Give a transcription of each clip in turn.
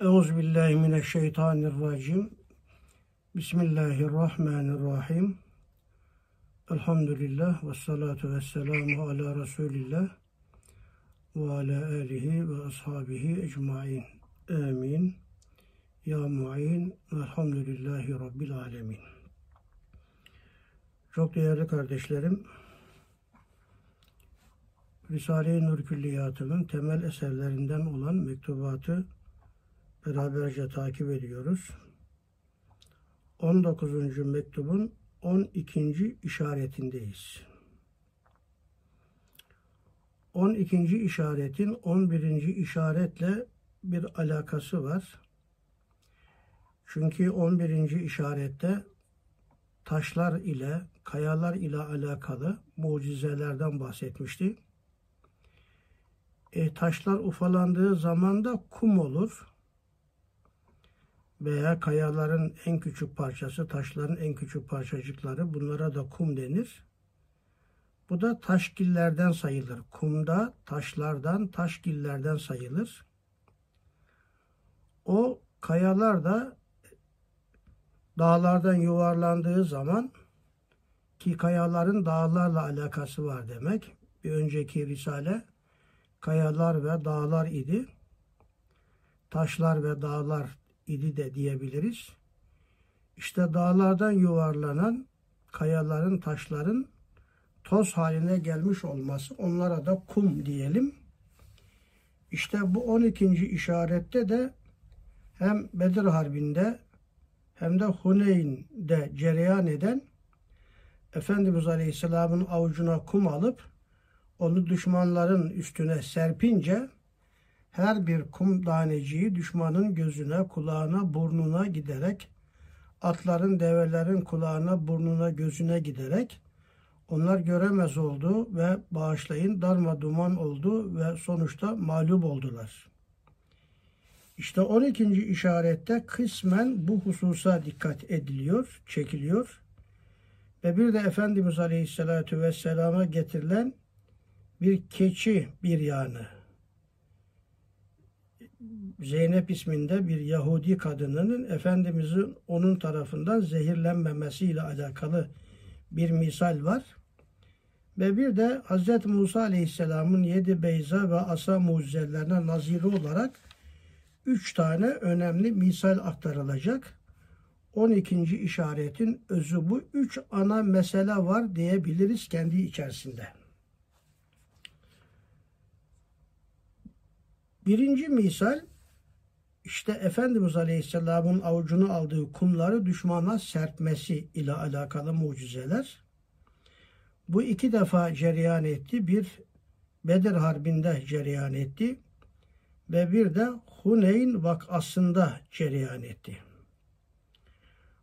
Euzubillahimineşşeytanirracim. Bismillahirrahmanirrahim. Elhamdülillah ve salatu ve selamu ala Resulillah ve ala alihi ve ashabihi ecmain. Amin. Ya mu'in. Elhamdülillahi Rabbil alemin. Çok değerli kardeşlerim, Risale-i Nur Külliyatı'nın temel eserlerinden olan mektubatı beraberce takip ediyoruz. 19. mektubun 12. işaretindeyiz. 12. işaretin 11. işaretle bir alakası var. Çünkü 11. işarette taşlar ile, kayalar ile alakalı mucizelerden bahsetmişti. E, taşlar ufalandığı zaman da kum olur veya kayaların en küçük parçası, taşların en küçük parçacıkları bunlara da kum denir. Bu da taşgillerden sayılır. Kumda taşlardan, taşgillerden sayılır. O kayalar da dağlardan yuvarlandığı zaman ki kayaların dağlarla alakası var demek. Bir önceki risale kayalar ve dağlar idi. Taşlar ve dağlar idi de diyebiliriz. İşte dağlardan yuvarlanan kayaların, taşların toz haline gelmiş olması onlara da kum diyelim. İşte bu 12. işarette de hem Bedir Harbi'nde hem de Huneyn'de cereyan eden Efendimiz Aleyhisselam'ın avucuna kum alıp onu düşmanların üstüne serpince her bir kum taneciği düşmanın gözüne, kulağına, burnuna giderek, atların, develerin kulağına, burnuna, gözüne giderek onlar göremez oldu ve bağışlayın darma duman oldu ve sonuçta mağlup oldular. İşte 12. işarette kısmen bu hususa dikkat ediliyor, çekiliyor. Ve bir de Efendimiz Aleyhisselatü Vesselam'a getirilen bir keçi bir yanı. Zeynep isminde bir Yahudi kadınının Efendimizin onun tarafından zehirlenmemesiyle alakalı bir misal var. Ve bir de Hz. Musa Aleyhisselam'ın yedi beyza ve asa mucizelerine naziri olarak üç tane önemli misal aktarılacak. 12. işaretin özü bu. Üç ana mesele var diyebiliriz kendi içerisinde. Birinci misal işte Efendimiz Aleyhisselam'ın avucunu aldığı kumları düşmana serpmesi ile alakalı mucizeler. Bu iki defa cereyan etti. Bir Bedir Harbi'nde cereyan etti ve bir de Huneyn vakasında cereyan etti.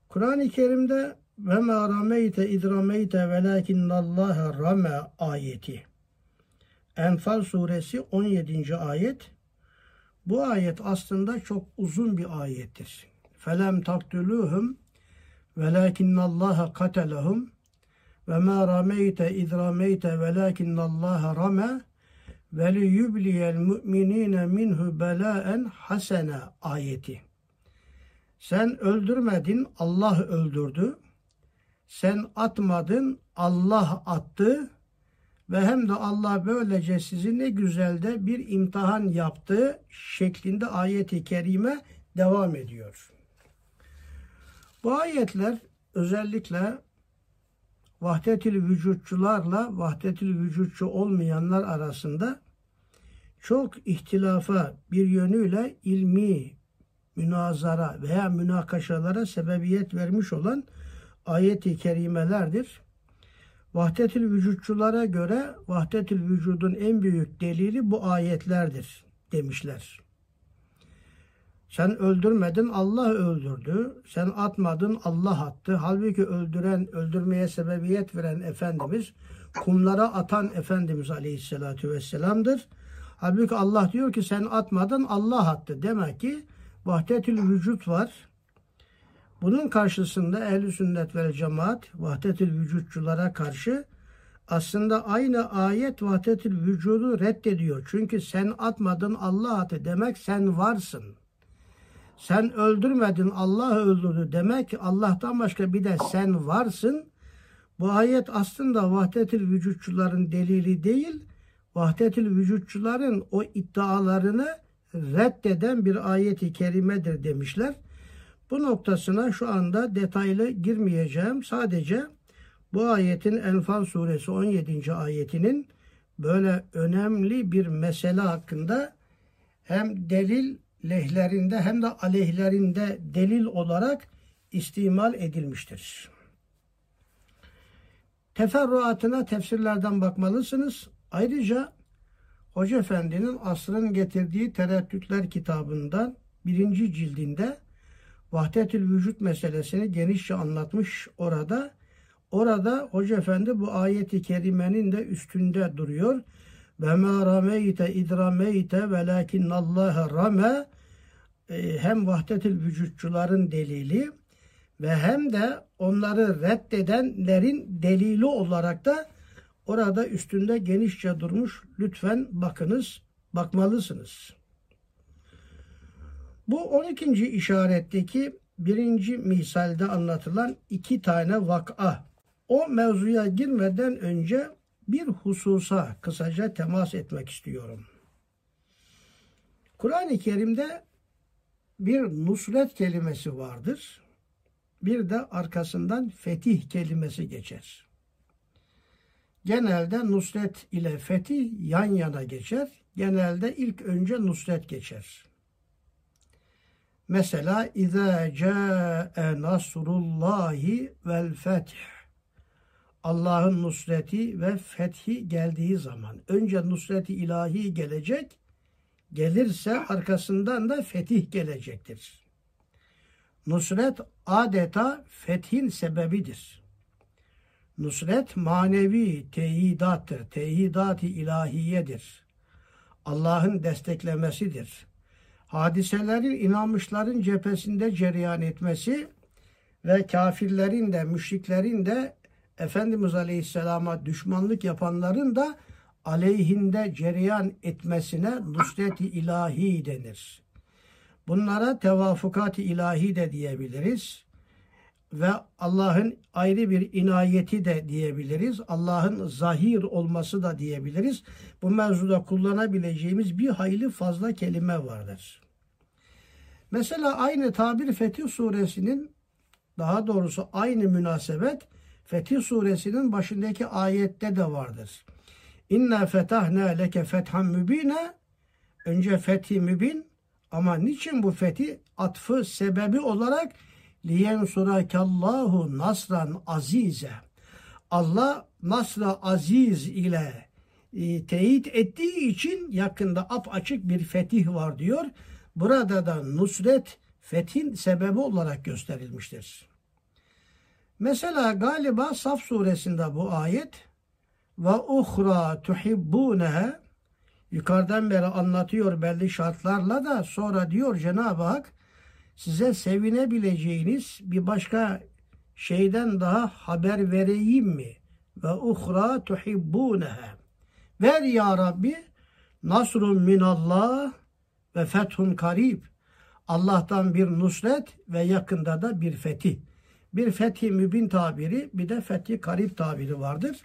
Kur'an-ı Kerim'de ve ma rameyte idrameyte velakinnallâhe rame ayeti. Enfal suresi 17. ayet bu ayet aslında çok uzun bir ayettir. Felem taktuluhum velakinnallaha katelahum ve ma rameyte iz rameyte velakinnallaha rame ve li yubliyel mu'minine minhu belaen hasene ayeti. Sen öldürmedin, Allah öldürdü. Sen atmadın, Allah attı ve hem de Allah böylece sizi ne güzel de bir imtihan yaptı şeklinde ayeti kerime devam ediyor. Bu ayetler özellikle vahdetül vücutçularla vahdetül vücutçu olmayanlar arasında çok ihtilafa bir yönüyle ilmi münazara veya münakaşalara sebebiyet vermiş olan ayeti kerimelerdir. Vahdetül vücutçulara göre vahdetül vücudun en büyük delili bu ayetlerdir demişler. Sen öldürmedin Allah öldürdü. Sen atmadın Allah attı. Halbuki öldüren, öldürmeye sebebiyet veren Efendimiz kumlara atan Efendimiz Aleyhisselatü Vesselam'dır. Halbuki Allah diyor ki sen atmadın Allah attı. Demek ki vahdetül vücut var. Bunun karşısında ehl sünnet ve cemaat vahdetül vücutçulara karşı aslında aynı ayet vahdetül vücudu reddediyor. Çünkü sen atmadın Allah attı demek sen varsın. Sen öldürmedin Allah öldürdü. Demek ki Allah'tan başka bir de sen varsın. Bu ayet aslında vahdetil vücutçuların delili değil, vahdetil vücutçuların o iddialarını reddeden bir ayeti kerimedir demişler. Bu noktasına şu anda detaylı girmeyeceğim. Sadece bu ayetin Enfal suresi 17. ayetinin böyle önemli bir mesele hakkında hem delil lehlerinde hem de aleyhlerinde delil olarak istimal edilmiştir. Teferruatına tefsirlerden bakmalısınız. Ayrıca Hoca Efendi'nin asrın getirdiği tereddütler kitabından birinci cildinde vahdetül vücut meselesini genişçe anlatmış orada. Orada Hoca Efendi bu ayeti kerimenin de üstünde duruyor. Ve ma rameyte idrameyte velakin Allah rame e, hem vahdetül vücutçuların delili ve hem de onları reddedenlerin delili olarak da orada üstünde genişçe durmuş. Lütfen bakınız, bakmalısınız. Bu 12. işaretteki birinci misalde anlatılan iki tane vak'a. O mevzuya girmeden önce bir hususa kısaca temas etmek istiyorum. Kur'an-ı Kerim'de bir nusret kelimesi vardır. Bir de arkasından fetih kelimesi geçer. Genelde nusret ile fetih yan yana geçer. Genelde ilk önce nusret geçer. Mesela İzâ câe nasrullahi vel feth Allah'ın nusreti ve fethi geldiği zaman önce nusreti ilahi gelecek gelirse arkasından da fetih gelecektir. Nusret adeta fethin sebebidir. Nusret manevi teyidattır, teyidat-ı ilahiyedir. Allah'ın desteklemesidir. Hadiselerin inanmışların cephesinde cereyan etmesi ve kafirlerin de müşriklerin de Efendimiz Aleyhisselam'a düşmanlık yapanların da aleyhinde cereyan etmesine nusret-i ilahi denir. Bunlara tevafukat-ı ilahi de diyebiliriz. Ve Allah'ın ayrı bir inayeti de diyebiliriz. Allah'ın zahir olması da diyebiliriz. Bu mevzuda kullanabileceğimiz bir hayli fazla kelime vardır. Mesela aynı tabir Fetih suresinin daha doğrusu aynı münasebet Fetih suresinin başındaki ayette de vardır. İnna fetahna leke fethan mübine önce fethi mübin ama niçin bu fethi atfı sebebi olarak liyen surakallahu nasran azize Allah nasra aziz ile e, teyit ettiği için yakında ap açık bir fetih var diyor. Burada da nusret fethin sebebi olarak gösterilmiştir. Mesela galiba Saf suresinde bu ayet ve uhra tuhibbunehe yukarıdan beri anlatıyor belli şartlarla da sonra diyor Cenab-ı Hak size sevinebileceğiniz bir başka şeyden daha haber vereyim mi? Ve uhra tuhibbunehe. Ver ya Rabbi nasrun minallah ve fethun karib. Allah'tan bir nusret ve yakında da bir fetih. Bir fethi mübin tabiri bir de fethi karib tabiri vardır.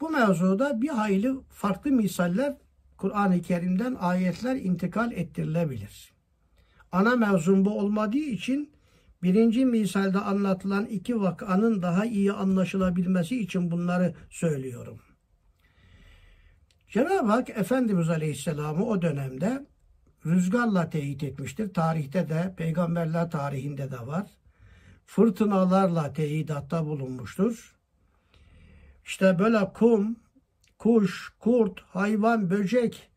Bu mevzuda bir hayli farklı misaller Kur'an-ı Kerim'den ayetler intikal ettirilebilir. Ana mevzum bu olmadığı için birinci misalde anlatılan iki vakanın daha iyi anlaşılabilmesi için bunları söylüyorum. Cenab-ı Hak Efendimiz Aleyhisselam'ı o dönemde rüzgarla teyit etmiştir. Tarihte de, peygamberler tarihinde de var. Fırtınalarla teyidatta bulunmuştur. İşte böyle kum, kuş, kurt, hayvan, böcek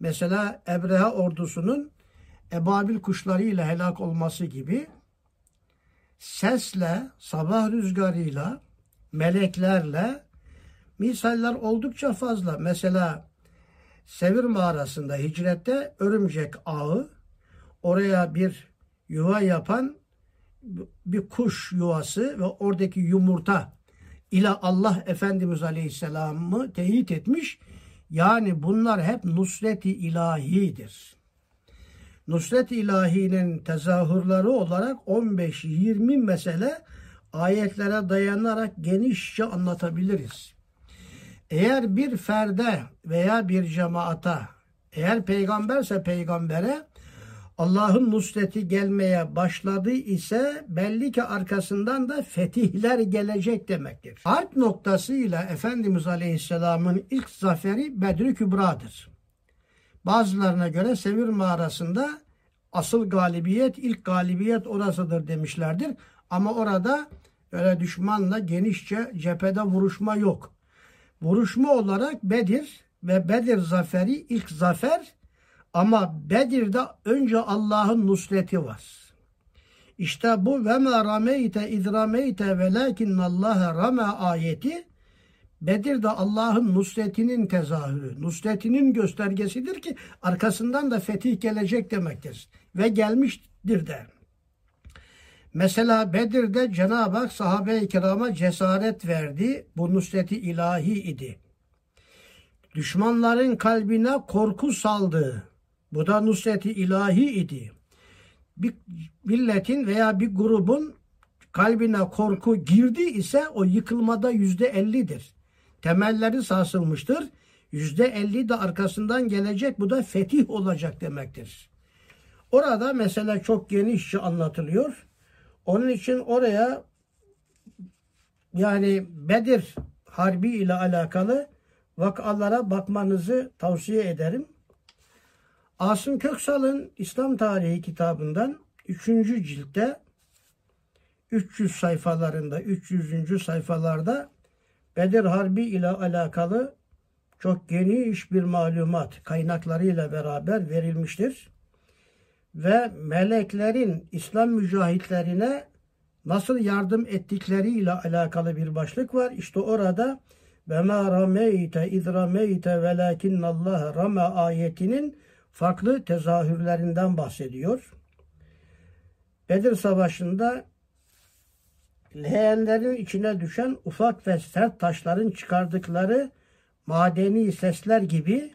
mesela Ebrehe ordusunun ebabil kuşlarıyla helak olması gibi sesle, sabah rüzgarıyla, meleklerle misaller oldukça fazla. Mesela Sevir mağarasında hicrette örümcek ağı oraya bir yuva yapan bir kuş yuvası ve oradaki yumurta ile Allah Efendimiz Aleyhisselam'ı teyit etmiş. Yani bunlar hep nusreti ilahidir. Nusret ilahinin tezahürleri olarak 15-20 mesele ayetlere dayanarak genişçe anlatabiliriz. Eğer bir ferde veya bir cemaata, eğer peygamberse peygambere Allah'ın nusreti gelmeye başladı ise belli ki arkasından da fetihler gelecek demektir. Harp noktasıyla Efendimiz Aleyhisselam'ın ilk zaferi Bedri Kübra'dır. Bazılarına göre Sevir mağarasında asıl galibiyet, ilk galibiyet orasıdır demişlerdir. Ama orada öyle düşmanla genişçe cephede vuruşma yok. Vuruşma olarak Bedir ve Bedir zaferi ilk zafer ama Bedir'de önce Allah'ın nusreti var. İşte bu ve ma rameyte iz rameyte velakinnallaha rame ayeti Bedir'de Allah'ın nusretinin tezahürü, nusretinin göstergesidir ki arkasından da fetih gelecek demektir. Ve gelmiştir de. Mesela Bedir'de Cenab-ı Hak sahabe-i kirama cesaret verdi. Bu nusreti ilahi idi. Düşmanların kalbine korku saldı. Bu da nusreti ilahi idi. Bir milletin veya bir grubun kalbine korku girdi ise o yıkılmada yüzde ellidir. Temelleri sarsılmıştır. Yüzde elli de arkasından gelecek. Bu da fetih olacak demektir. Orada mesela çok genişçe anlatılıyor. Onun için oraya yani Bedir Harbi ile alakalı vakalara bakmanızı tavsiye ederim. Asım Köksal'ın İslam Tarihi kitabından 3. ciltte 300 sayfalarında 300. sayfalarda Bedir Harbi ile alakalı çok geniş bir malumat kaynaklarıyla beraber verilmiştir. Ve meleklerin İslam mücahitlerine nasıl yardım ettikleriyle alakalı bir başlık var. İşte orada ve ma rameyte iz rameyte velakinnallaha rame ayetinin farklı tezahürlerinden bahsediyor. Bedir Savaşı'nda leğenlerin içine düşen ufak ve sert taşların çıkardıkları madeni sesler gibi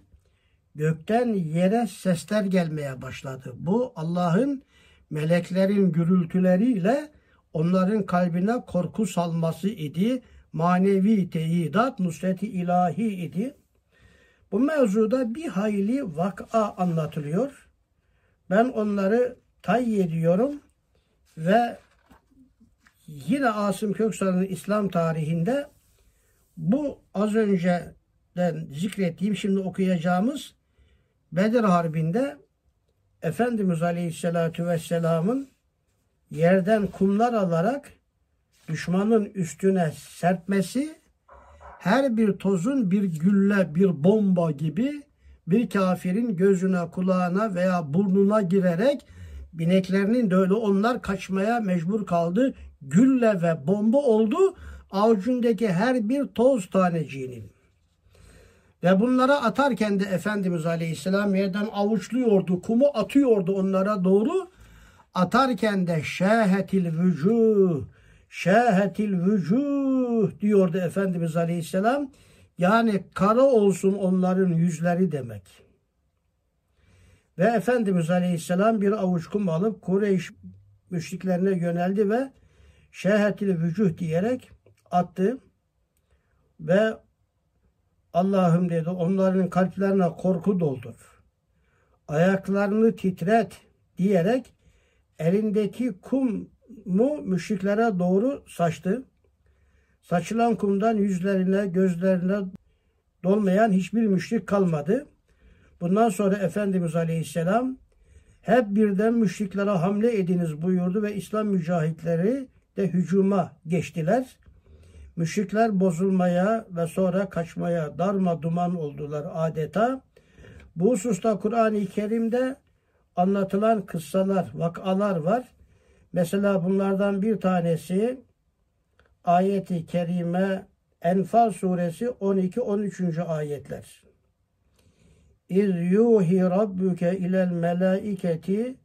gökten yere sesler gelmeye başladı. Bu Allah'ın meleklerin gürültüleriyle onların kalbine korku salması idi. Manevi teyidat, nusreti ilahi idi. Bu mevzuda bir hayli vaka anlatılıyor. Ben onları tay ediyorum ve yine Asım Köksal'ın İslam tarihinde bu az önceden zikrettiğim şimdi okuyacağımız Bedir Harbi'nde Efendimiz Aleyhisselatü Vesselam'ın yerden kumlar alarak düşmanın üstüne serpmesi her bir tozun bir gülle, bir bomba gibi bir kafirin gözüne, kulağına veya burnuna girerek bineklerinin de öyle onlar kaçmaya mecbur kaldı. Gülle ve bomba oldu avucundaki her bir toz taneciğinin. Ve bunlara atarken de Efendimiz Aleyhisselam yerden avuçluyordu, kumu atıyordu onlara doğru. Atarken de şehetil vücuh, şehetil vücuh diyordu Efendimiz Aleyhisselam. Yani kara olsun onların yüzleri demek. Ve Efendimiz Aleyhisselam bir avuç kum alıp Kureyş müşriklerine yöneldi ve şehetil vücuh diyerek attı. Ve Allah'ım dedi onların kalplerine korku doldur. Ayaklarını titret diyerek elindeki kumu müşriklere doğru saçtı. Saçılan kumdan yüzlerine, gözlerine dolmayan hiçbir müşrik kalmadı. Bundan sonra Efendimiz Aleyhisselam hep birden müşriklere hamle ediniz buyurdu ve İslam mücahitleri de hücuma geçtiler. Müşrikler bozulmaya ve sonra kaçmaya darma duman oldular adeta. Bu hususta Kur'an-ı Kerim'de anlatılan kıssalar, vakalar var. Mesela bunlardan bir tanesi ayeti kerime Enfal suresi 12-13. ayetler. İz yuhi rabbuke ilel melaiketi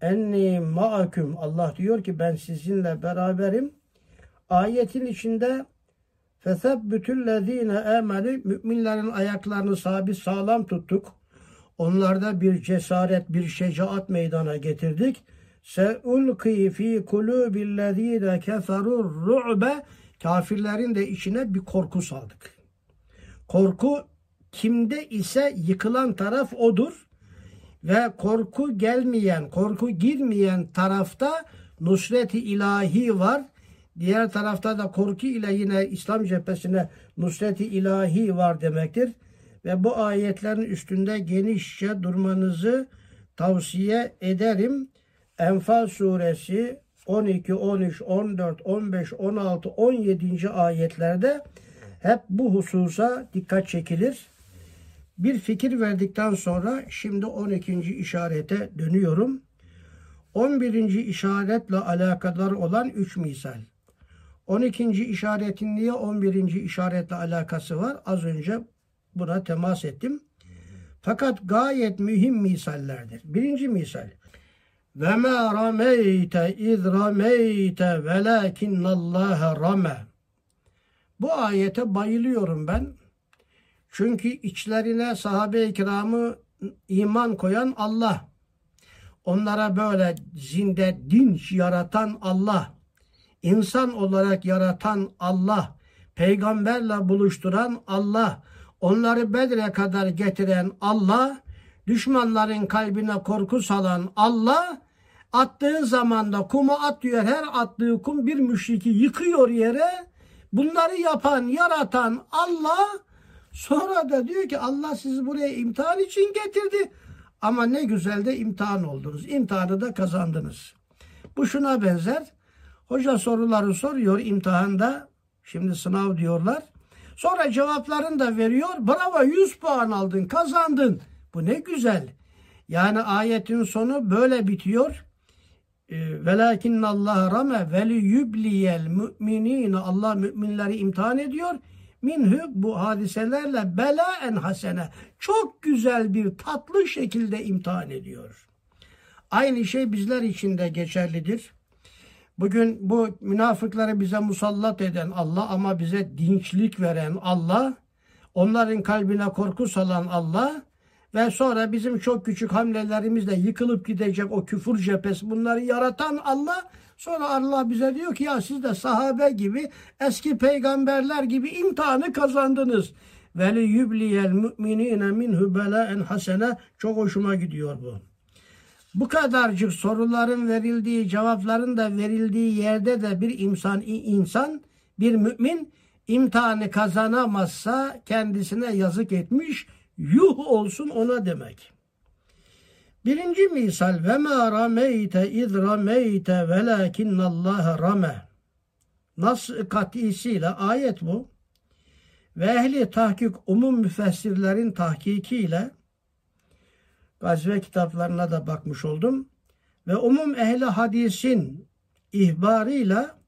enni ma'akum. Allah diyor ki ben sizinle beraberim. Ayetin içinde fesebbütüllezine emeli müminlerin ayaklarını sabit sağlam tuttuk. Onlarda bir cesaret, bir şecaat meydana getirdik. Seulki fi kulubillezine keferur ru'be kafirlerin de içine bir korku saldık. Korku kimde ise yıkılan taraf odur ve korku gelmeyen, korku girmeyen tarafta nusreti ilahi var. Diğer tarafta da korku ile yine İslam cephesine nusreti ilahi var demektir. Ve bu ayetlerin üstünde genişçe durmanızı tavsiye ederim. Enfal suresi 12, 13, 14, 15, 16, 17. ayetlerde hep bu hususa dikkat çekilir. Bir fikir verdikten sonra şimdi 12. işarete dönüyorum. 11. işaretle alakadar olan 3 misal. 12. işaretin niye 11. işaretle alakası var? Az önce buna temas ettim. Fakat gayet mühim misallerdir. Birinci misal. Ve ma rameyte iz rameyte velakinnallâhe rame. Bu ayete bayılıyorum ben. Çünkü içlerine sahabe-i kiramı iman koyan Allah. Onlara böyle zinde dinç yaratan Allah. İnsan olarak yaratan Allah. Peygamberle buluşturan Allah. Onları Bedre kadar getiren Allah. Düşmanların kalbine korku salan Allah. Attığı zamanda kumu atıyor. Her attığı kum bir müşriki yıkıyor yere. Bunları yapan, yaratan Allah Sonra da diyor ki Allah sizi buraya imtihan için getirdi. Ama ne güzel de imtihan oldunuz. İmtihanı da kazandınız. Bu şuna benzer. Hoca soruları soruyor imtihanda. Şimdi sınav diyorlar. Sonra cevaplarını da veriyor. Bravo 100 puan aldın, kazandın. Bu ne güzel. Yani ayetin sonu böyle bitiyor. Ee, Velakin Allah rame veli yubliyel müminine Allah müminleri imtihan ediyor minhü bu hadiselerle bela en hasene çok güzel bir tatlı şekilde imtihan ediyor. Aynı şey bizler için de geçerlidir. Bugün bu münafıkları bize musallat eden Allah ama bize dinçlik veren Allah, onların kalbine korku salan Allah ve sonra bizim çok küçük hamlelerimizle yıkılıp gidecek o küfür cephesi bunları yaratan Allah Sonra Allah bize diyor ki ya siz de sahabe gibi eski peygamberler gibi imtihanı kazandınız. Veli yubliyel müminine minhu belaen hasene çok hoşuma gidiyor bu. Bu kadarcık soruların verildiği, cevapların da verildiği yerde de bir insan, insan bir mümin imtihanı kazanamazsa kendisine yazık etmiş, yuh olsun ona demek. Birinci misal ve ma rameyte iz rameyte velakinnallaha rame. Nas katisiyle ayet bu. Ve ehli tahkik umum müfessirlerin tahkikiyle gazve kitaplarına da bakmış oldum. Ve umum ehli hadisin ihbarıyla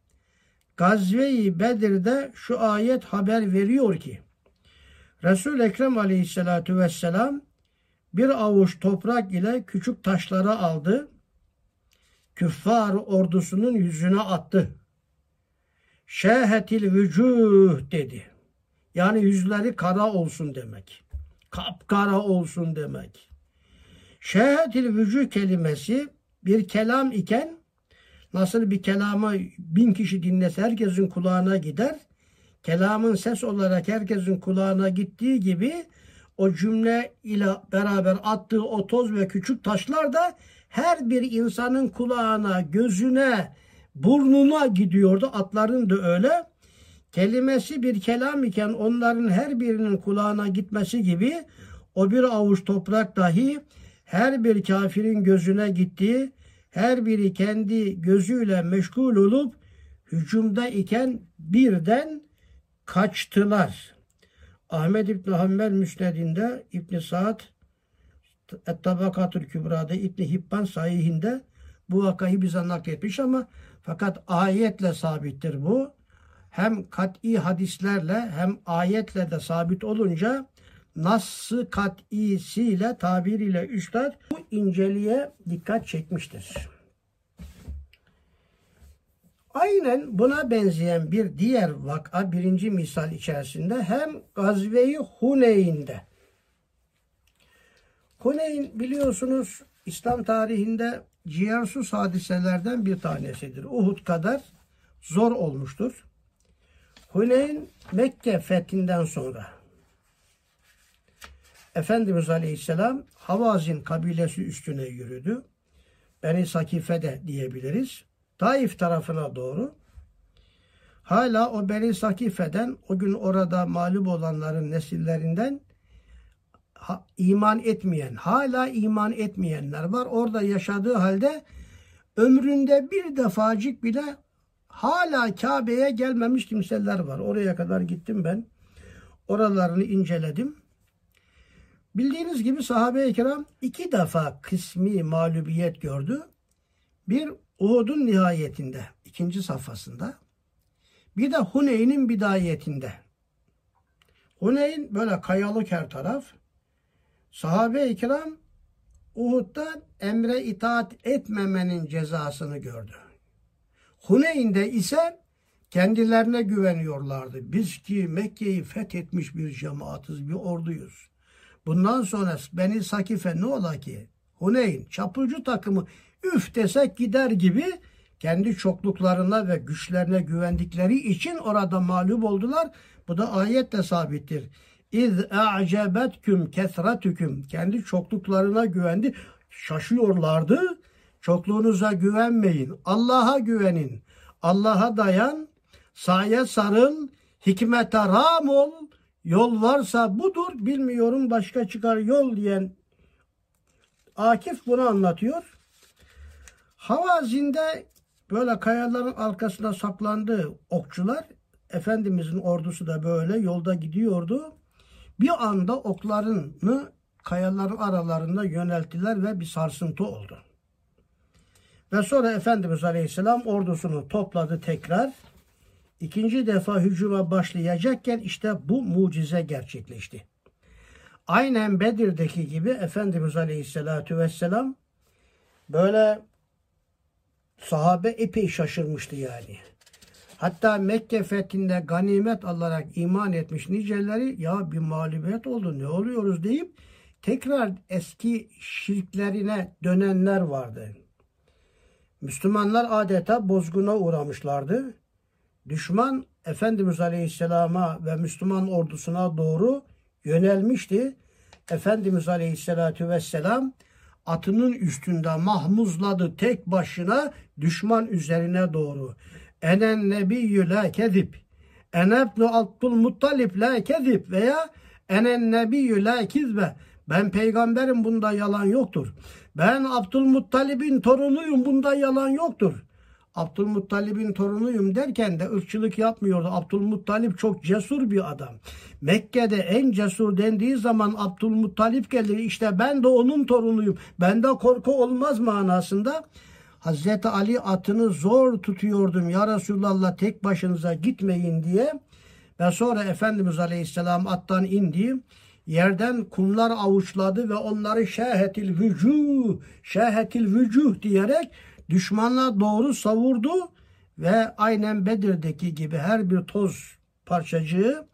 Gazve-i Bedir'de şu ayet haber veriyor ki Resul-i Ekrem aleyhissalatu vesselam bir avuç toprak ile küçük taşları aldı. Küffar ordusunun yüzüne attı. Şehetil vücuh dedi. Yani yüzleri kara olsun demek. Kapkara olsun demek. Şehetil vücuh kelimesi bir kelam iken nasıl bir kelamı bin kişi dinlese herkesin kulağına gider. Kelamın ses olarak herkesin kulağına gittiği gibi o cümle ile beraber attığı o toz ve küçük taşlar da her bir insanın kulağına, gözüne, burnuna gidiyordu. Atların da öyle. Kelimesi bir kelam iken onların her birinin kulağına gitmesi gibi o bir avuç toprak dahi her bir kafirin gözüne gitti. Her biri kendi gözüyle meşgul olup hücumda iken birden kaçtılar. Ahmed İbni Hanbel Müsned'inde İbn Saad Et-Tabakatül Kübra'da İbn Hibban sahihinde bu vakayı bize nakletmiş ama fakat ayetle sabittir bu. Hem kat'i hadislerle hem ayetle de sabit olunca nassı kat'isiyle tabiriyle üstad bu inceliğe dikkat çekmiştir. Aynen buna benzeyen bir diğer vaka birinci misal içerisinde hem Gazve-i Huneyn'de Huneyn biliyorsunuz İslam tarihinde ciğersus hadiselerden bir tanesidir. Uhud kadar zor olmuştur. Huneyn Mekke fethinden sonra Efendimiz Aleyhisselam Havazin kabilesi üstüne yürüdü. Beni Sakife de diyebiliriz. Taif tarafına doğru. Hala o Beni Sakife'den o gün orada mağlup olanların nesillerinden iman etmeyen, hala iman etmeyenler var. Orada yaşadığı halde ömründe bir defacık bile hala Kabe'ye gelmemiş kimseler var. Oraya kadar gittim ben. Oralarını inceledim. Bildiğiniz gibi sahabe-i kiram iki defa kısmi mağlubiyet gördü. Bir Uhud'un nihayetinde, ikinci safhasında. Bir de Huneyn'in bidayetinde. Huneyn böyle kayalık her taraf. Sahabe-i kiram Uhud'da emre itaat etmemenin cezasını gördü. Huneyn'de ise kendilerine güveniyorlardı. Biz ki Mekke'yi fethetmiş bir cemaatiz, bir orduyuz. Bundan sonra Beni Sakife ne ola ki? Huneyn çapulcu takımı üf desek gider gibi kendi çokluklarına ve güçlerine güvendikleri için orada mağlup oldular. Bu da ayette sabittir. İz a'cebetküm kesretüküm. Kendi çokluklarına güvendi. Şaşıyorlardı. Çokluğunuza güvenmeyin. Allah'a güvenin. Allah'a dayan. Saye sarıl. Hikmete ram ol. Yol varsa budur. Bilmiyorum başka çıkar yol diyen Akif bunu anlatıyor. Havazinde böyle kayaların arkasında saklandı okçular Efendimizin ordusu da böyle yolda gidiyordu. Bir anda oklarını kayaların aralarında yönelttiler ve bir sarsıntı oldu. Ve sonra Efendimiz Aleyhisselam ordusunu topladı tekrar. İkinci defa hücuma başlayacakken işte bu mucize gerçekleşti. Aynen Bedir'deki gibi Efendimiz Aleyhisselatü Vesselam böyle sahabe epey şaşırmıştı yani. Hatta Mekke fethinde ganimet alarak iman etmiş niceleri ya bir mağlubiyet oldu ne oluyoruz deyip tekrar eski şirklerine dönenler vardı. Müslümanlar adeta bozguna uğramışlardı. Düşman Efendimiz Aleyhisselam'a ve Müslüman ordusuna doğru yönelmişti. Efendimiz Aleyhisselatü Vesselam atının üstünde mahmuzladı tek başına düşman üzerine doğru. Enen nebiyyü la kezip. Enebnu Abdul Muttalib la kezip veya enen nebiyyü la kizbe. Ben peygamberim bunda yalan yoktur. Ben Abdülmuttalib'in torunuyum bunda yalan yoktur. Abdülmuttalib'in torunuyum derken de ırkçılık yapmıyordu. Abdülmuttalip çok cesur bir adam. Mekke'de en cesur dendiği zaman Abdülmuttalip gelir. İşte ben de onun torunuyum. Bende korku olmaz manasında. Hazreti Ali atını zor tutuyordum. Ya Resulallah tek başınıza gitmeyin diye. Ve sonra Efendimiz Aleyhisselam attan indi. Yerden kumlar avuçladı ve onları şehetil vücuh, şehetil vücuh diyerek düşmanla doğru savurdu ve aynen Bedir'deki gibi her bir toz parçacığı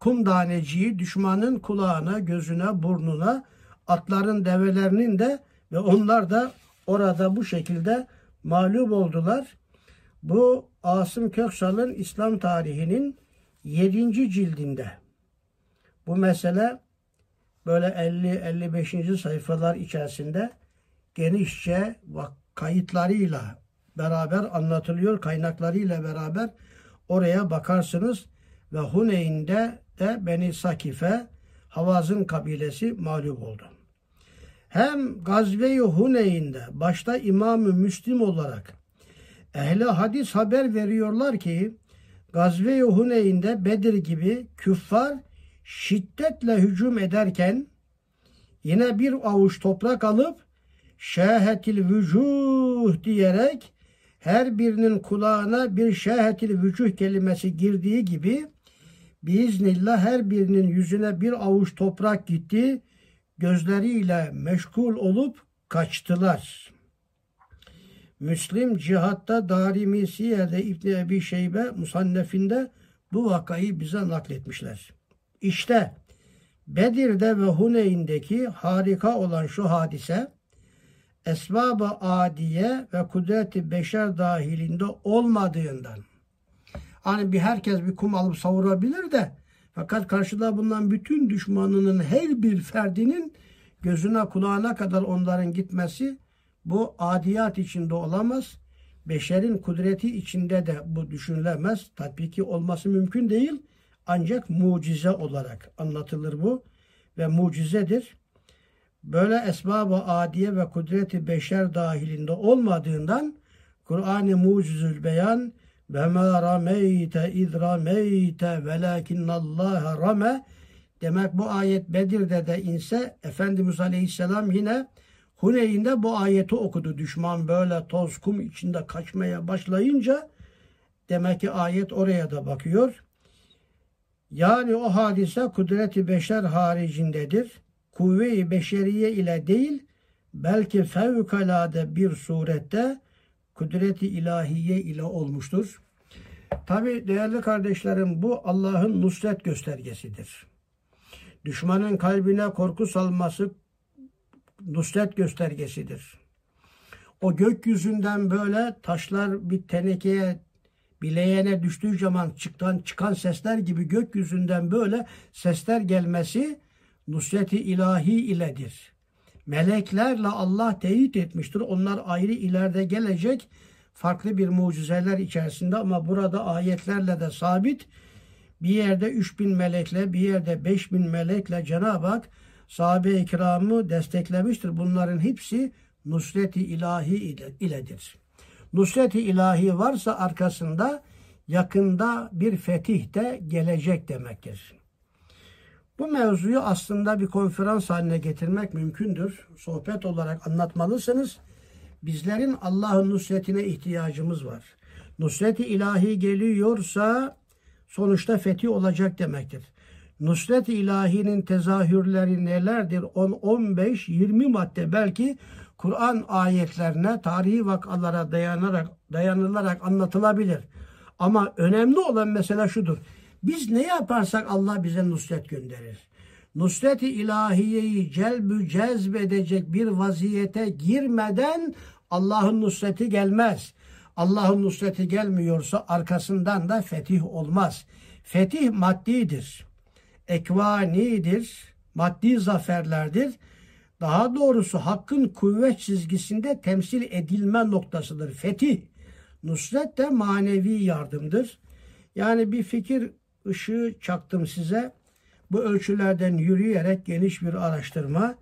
kum taneciği düşmanın kulağına, gözüne, burnuna, atların develerinin de ve onlar da orada bu şekilde mağlup oldular. Bu Asım Köksal'ın İslam tarihinin 7. cildinde. Bu mesele böyle 50-55. sayfalar içerisinde genişçe kayıtlarıyla beraber anlatılıyor. Kaynaklarıyla beraber oraya bakarsınız ve Huneyn'de de Beni Sakife Havaz'ın kabilesi mağlup oldu. Hem Gazve-i Huneyn'de başta İmam-ı Müslim olarak ehli hadis haber veriyorlar ki Gazve-i Huneyn'de Bedir gibi küffar şiddetle hücum ederken yine bir avuç toprak alıp şehetil vücuh diyerek her birinin kulağına bir şehetil vücuh kelimesi girdiği gibi biiznillah her birinin yüzüne bir avuç toprak gitti. Gözleriyle meşgul olup kaçtılar. Müslim cihatta Darimi Siye'de İbni Ebi Şeybe Musannefinde bu vakayı bize nakletmişler. İşte Bedir'de ve Huneyn'deki harika olan şu hadise esbab-ı adiye ve kudreti beşer dahilinde olmadığından. Hani bir herkes bir kum alıp savurabilir de fakat karşıda bulunan bütün düşmanının her bir ferdinin gözüne kulağına kadar onların gitmesi bu adiyat içinde olamaz. Beşerin kudreti içinde de bu düşünülemez. Tatbiki olması mümkün değil. Ancak mucize olarak anlatılır bu ve mucizedir. Böyle esbab-ı adiye ve kudreti beşer dahilinde olmadığından Kur'an-ı Mucizül Beyan ve ma rameyte iz rameyte velakinnallaha rame demek bu ayet Bedir'de de inse Efendimiz Aleyhisselam yine Huneyn'de bu ayeti okudu. Düşman böyle toz kum içinde kaçmaya başlayınca demek ki ayet oraya da bakıyor. Yani o hadise kudreti beşer haricindedir. Kuvve-i beşeriye ile değil belki fevkalade bir surette kudreti ilahiye ile olmuştur. Tabi değerli kardeşlerim bu Allah'ın nusret göstergesidir. Düşmanın kalbine korku salması nusret göstergesidir. O gökyüzünden böyle taşlar bir tenekeye bileğene düştüğü zaman çıkan, çıkan sesler gibi gökyüzünden böyle sesler gelmesi nusreti ilahi iledir. Meleklerle Allah teyit etmiştir. Onlar ayrı ileride gelecek farklı bir mucizeler içerisinde ama burada ayetlerle de sabit. Bir yerde 3000 melekle, bir yerde 5000 melekle Cenab-ı Hak sahabe-i kiramı desteklemiştir. Bunların hepsi nusreti ilahi iledir. Nusreti ilahi varsa arkasında yakında bir fetih de gelecek demektir. Bu mevzuyu aslında bir konferans haline getirmek mümkündür. Sohbet olarak anlatmalısınız. Bizlerin Allah'ın nusretine ihtiyacımız var. Nusreti ilahi geliyorsa sonuçta fetih olacak demektir. Nusret-i ilahinin tezahürleri nelerdir? 10, 15, 20 madde belki Kur'an ayetlerine, tarihi vakalara dayanarak, dayanılarak anlatılabilir. Ama önemli olan mesele şudur. Biz ne yaparsak Allah bize nusret gönderir. Nusret-i ilahiyeyi celbü cezbedecek bir vaziyete girmeden Allah'ın nusreti gelmez. Allah'ın nusreti gelmiyorsa arkasından da fetih olmaz. Fetih maddidir. Ekvanidir. Maddi zaferlerdir. Daha doğrusu hakkın kuvvet çizgisinde temsil edilme noktasıdır. Fetih. Nusret de manevi yardımdır. Yani bir fikir ışığı çaktım size. Bu ölçülerden yürüyerek geniş bir araştırma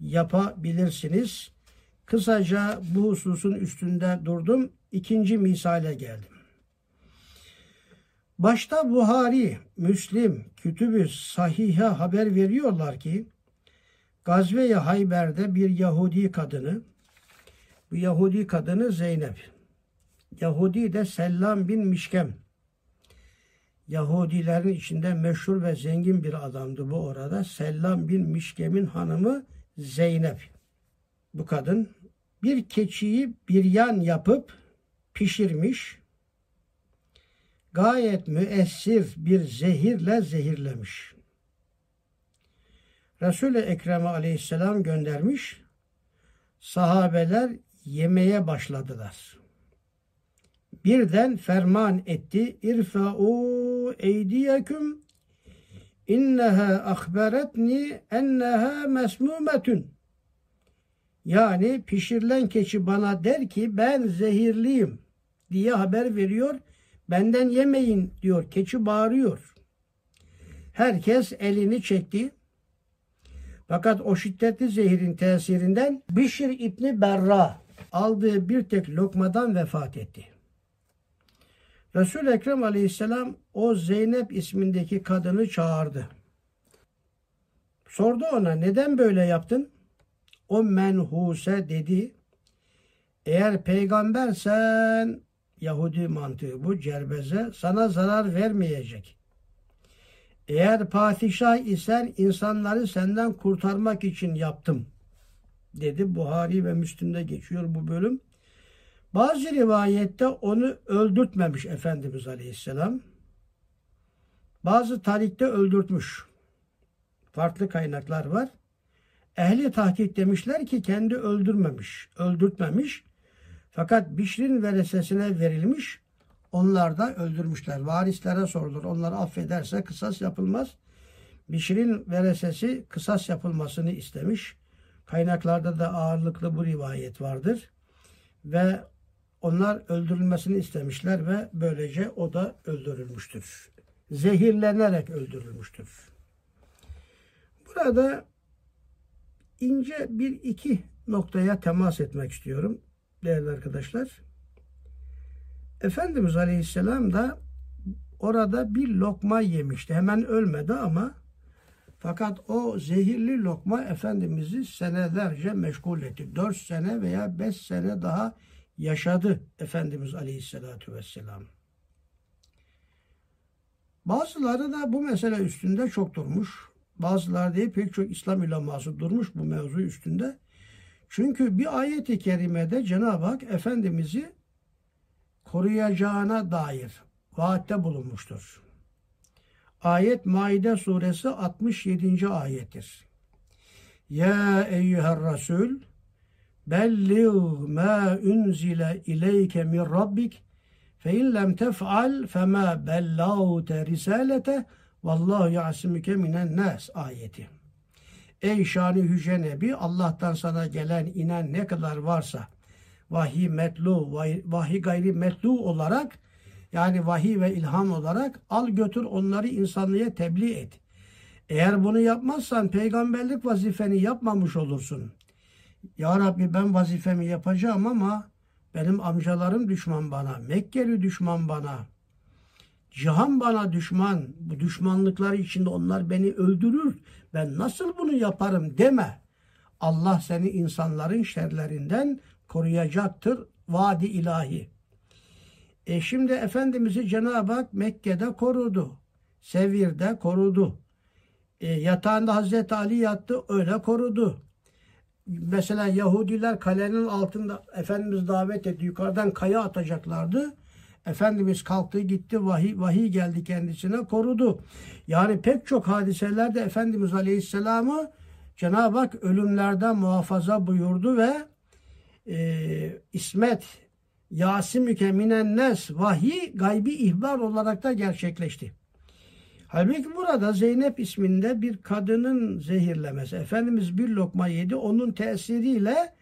yapabilirsiniz. Kısaca bu hususun üstünde durdum. İkinci misale geldim. Başta Buhari, Müslim, Kütübü Sahihe haber veriyorlar ki Gazve-i Hayber'de bir Yahudi kadını, bu Yahudi kadını Zeynep, Yahudi de Sellam bin Mişkem, Yahudilerin içinde meşhur ve zengin bir adamdı bu orada. Sellam bin Mişkem'in hanımı Zeynep. Bu kadın bir keçiyi bir yan yapıp pişirmiş. Gayet müessir bir zehirle zehirlemiş. Resul-i Ekrem aleyhisselam göndermiş. Sahabeler yemeye başladılar. Birden ferman etti. İrfa'u eydiyeküm inneha akberetni enneha mesmumetun. Yani pişirilen keçi bana der ki ben zehirliyim diye haber veriyor. Benden yemeyin diyor. Keçi bağırıyor. Herkes elini çekti. Fakat o şiddetli zehirin tesirinden Bişir İbni Berra aldığı bir tek lokmadan vefat etti. Resul Ekrem Aleyhisselam o Zeynep ismindeki kadını çağırdı. Sordu ona neden böyle yaptın? O menhuse dedi. Eğer peygambersen Yahudi mantığı bu cerbeze sana zarar vermeyecek. Eğer padişah isen insanları senden kurtarmak için yaptım. Dedi Buhari ve Müslim'de geçiyor bu bölüm. Bazı rivayette onu öldürtmemiş Efendimiz Aleyhisselam. Bazı tarihte öldürtmüş. farklı kaynaklar var. Ehli tahkik demişler ki kendi öldürmemiş, öldürtmemiş. Fakat Bişr'in veresesine verilmiş. Onlar da öldürmüşler. Varislere sorulur. Onları affederse kısas yapılmaz. Bişr'in veresesi kısas yapılmasını istemiş. Kaynaklarda da ağırlıklı bu rivayet vardır. Ve onlar öldürülmesini istemişler ve böylece o da öldürülmüştür. Zehirlenerek öldürülmüştür. Burada ince bir iki noktaya temas etmek istiyorum değerli arkadaşlar. Efendimiz Aleyhisselam da orada bir lokma yemişti. Hemen ölmedi ama fakat o zehirli lokma Efendimiz'i senelerce meşgul etti. Dört sene veya beş sene daha yaşadı Efendimiz Aleyhisselatü Vesselam. Bazıları da bu mesele üstünde çok durmuş. Bazıları değil pek çok İslam uleması durmuş bu mevzu üstünde. Çünkü bir ayeti kerimede Cenab-ı Hak Efendimiz'i koruyacağına dair vaatte bulunmuştur. Ayet Maide suresi 67. ayettir. Ya eyyüher Resul belliğ ma unzile ileyke min rabbik fe in lem tef'al fema bellağte risalete vallahu ya'simuke minen nas ayeti. Ey şanı yüce Nebi Allah'tan sana gelen inen ne kadar varsa vahiy metlu, vahiy gayri metlu olarak yani vahiy ve ilham olarak al götür onları insanlığa tebliğ et. Eğer bunu yapmazsan peygamberlik vazifeni yapmamış olursun. Ya Rabbi ben vazifemi yapacağım ama benim amcalarım düşman bana, Mekkeli düşman bana. Cihan bana düşman. Bu düşmanlıkları içinde onlar beni öldürür. Ben nasıl bunu yaparım deme. Allah seni insanların şerlerinden koruyacaktır. Vadi ilahi. E şimdi Efendimiz'i Cenab-ı Hak Mekke'de korudu. Sevir'de korudu. E, yatağında Hazreti Ali yattı öyle korudu. Mesela Yahudiler kalenin altında Efendimiz davet etti. Yukarıdan kaya atacaklardı. Efendimiz kalktı gitti vahiy, vahiy geldi kendisine korudu. Yani pek çok hadiselerde Efendimiz Aleyhisselam'ı Cenab-ı Hak ölümlerden muhafaza buyurdu ve e, İsmet Yasimüke minen nes vahiy gaybi ihbar olarak da gerçekleşti. Halbuki burada Zeynep isminde bir kadının zehirlemesi. Efendimiz bir lokma yedi. Onun tesiriyle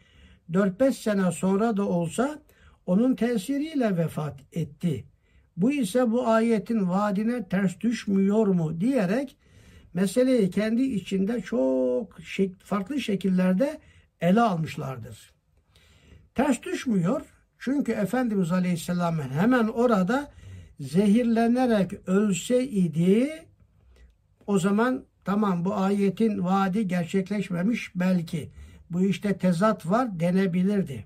4-5 sene sonra da olsa onun tesiriyle vefat etti. Bu ise bu ayetin vaadine ters düşmüyor mu diyerek meseleyi kendi içinde çok farklı şekillerde ele almışlardır. Ters düşmüyor çünkü Efendimiz Aleyhisselam hemen orada zehirlenerek ölseydi o zaman tamam bu ayetin vaadi gerçekleşmemiş belki bu işte tezat var denebilirdi.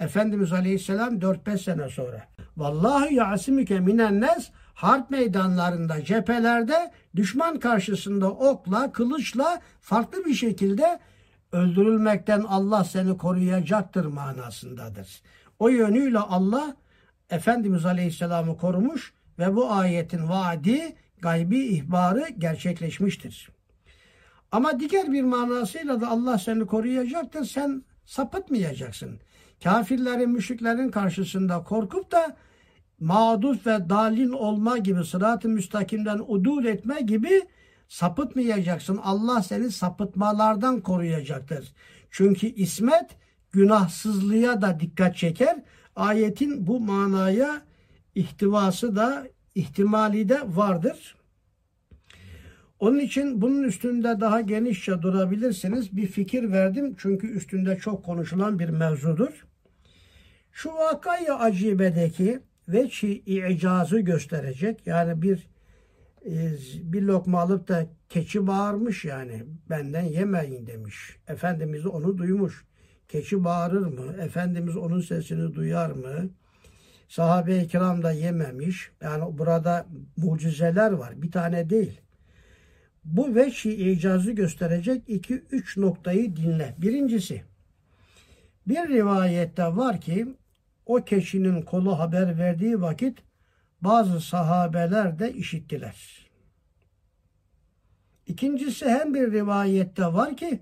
Efendimiz Aleyhisselam 4-5 sene sonra. Vallahi yasimüke minennes harp meydanlarında, cephelerde düşman karşısında okla, kılıçla farklı bir şekilde öldürülmekten Allah seni koruyacaktır manasındadır. O yönüyle Allah Efendimiz Aleyhisselam'ı korumuş ve bu ayetin vaadi, gaybi ihbarı gerçekleşmiştir. Ama diğer bir manasıyla da Allah seni koruyacaktır. Sen sapıtmayacaksın kafirlerin, müşriklerin karşısında korkup da mağduf ve dalin olma gibi, sırat-ı müstakimden udul etme gibi sapıtmayacaksın. Allah seni sapıtmalardan koruyacaktır. Çünkü ismet günahsızlığa da dikkat çeker. Ayetin bu manaya ihtivası da ihtimali de vardır. Onun için bunun üstünde daha genişçe durabilirsiniz. Bir fikir verdim çünkü üstünde çok konuşulan bir mevzudur. Şu vakayı acibedeki veçi icazı gösterecek. Yani bir e, bir lokma alıp da keçi bağırmış yani benden yemeyin demiş. Efendimiz onu duymuş. Keçi bağırır mı? Efendimiz onun sesini duyar mı? Sahabe-i kiram da yememiş. Yani burada mucizeler var. Bir tane değil. Bu veçi icazı gösterecek iki üç noktayı dinle. Birincisi bir rivayette var ki o keçinin kolu haber verdiği vakit bazı sahabeler de işittiler. İkincisi hem bir rivayette var ki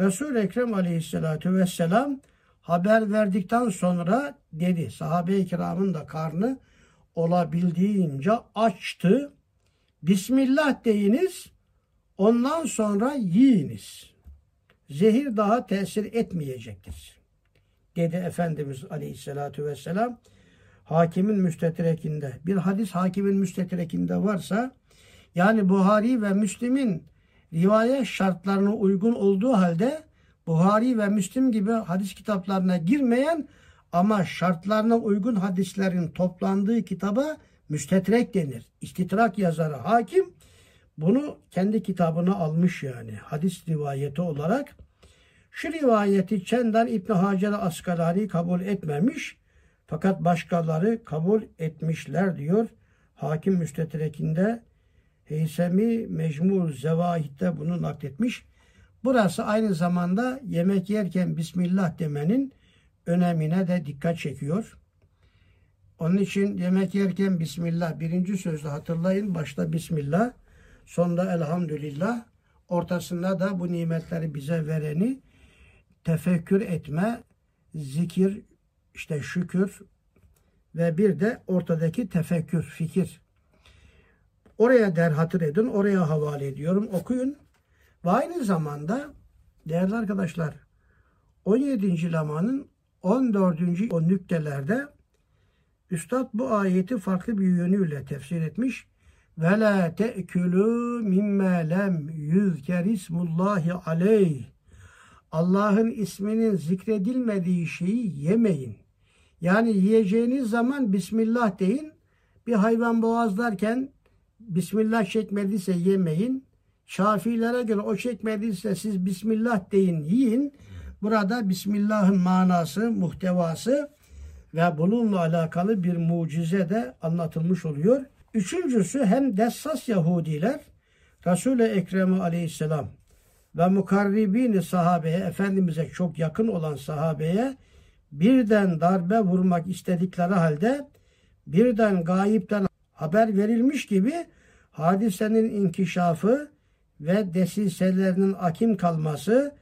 Resul-i Ekrem aleyhissalatu vesselam haber verdikten sonra dedi. Sahabe-i kiramın da karnı olabildiğince açtı. Bismillah deyiniz ondan sonra yiyiniz. Zehir daha tesir etmeyecektir. Dedi Efendimiz aleyhissalatu vesselam. Hakimin müstetrekinde bir hadis hakimin müstetrekinde varsa yani Buhari ve Müslim'in rivayet şartlarına uygun olduğu halde Buhari ve Müslim gibi hadis kitaplarına girmeyen ama şartlarına uygun hadislerin toplandığı kitaba müstetrek denir. İstitrak yazarı hakim bunu kendi kitabına almış yani hadis rivayeti olarak. Şu rivayeti Çendar İbn Hacer Askalari kabul etmemiş fakat başkaları kabul etmişler diyor. Hakim müstetrekinde Heysemi Mecmul Zevahid'de bunu nakletmiş. Burası aynı zamanda yemek yerken Bismillah demenin önemine de dikkat çekiyor. Onun için yemek yerken Bismillah birinci sözde hatırlayın. Başta Bismillah, sonda Elhamdülillah, ortasında da bu nimetleri bize vereni tefekkür etme, zikir, işte şükür ve bir de ortadaki tefekkür, fikir. Oraya der hatır edin, oraya havale ediyorum, okuyun. Ve aynı zamanda değerli arkadaşlar 17. lamanın 14. o nüktelerde Üstad bu ayeti farklı bir yönüyle tefsir etmiş. Ve la te'külü mimme lem yüzkerismullahi aleyh. Allah'ın isminin zikredilmediği şeyi yemeyin. Yani yiyeceğiniz zaman Bismillah deyin. Bir hayvan boğazlarken Bismillah çekmediyse yemeyin. Şafilere göre o çekmediyse siz Bismillah deyin yiyin. Burada Bismillah'ın manası, muhtevası ve bununla alakalı bir mucize de anlatılmış oluyor. Üçüncüsü hem dessas Yahudiler Resul-i Ekrem aleyhisselam ve mukarribini sahabeye, Efendimiz'e çok yakın olan sahabeye birden darbe vurmak istedikleri halde birden gayipten haber verilmiş gibi hadisenin inkişafı ve desiselerinin akim kalması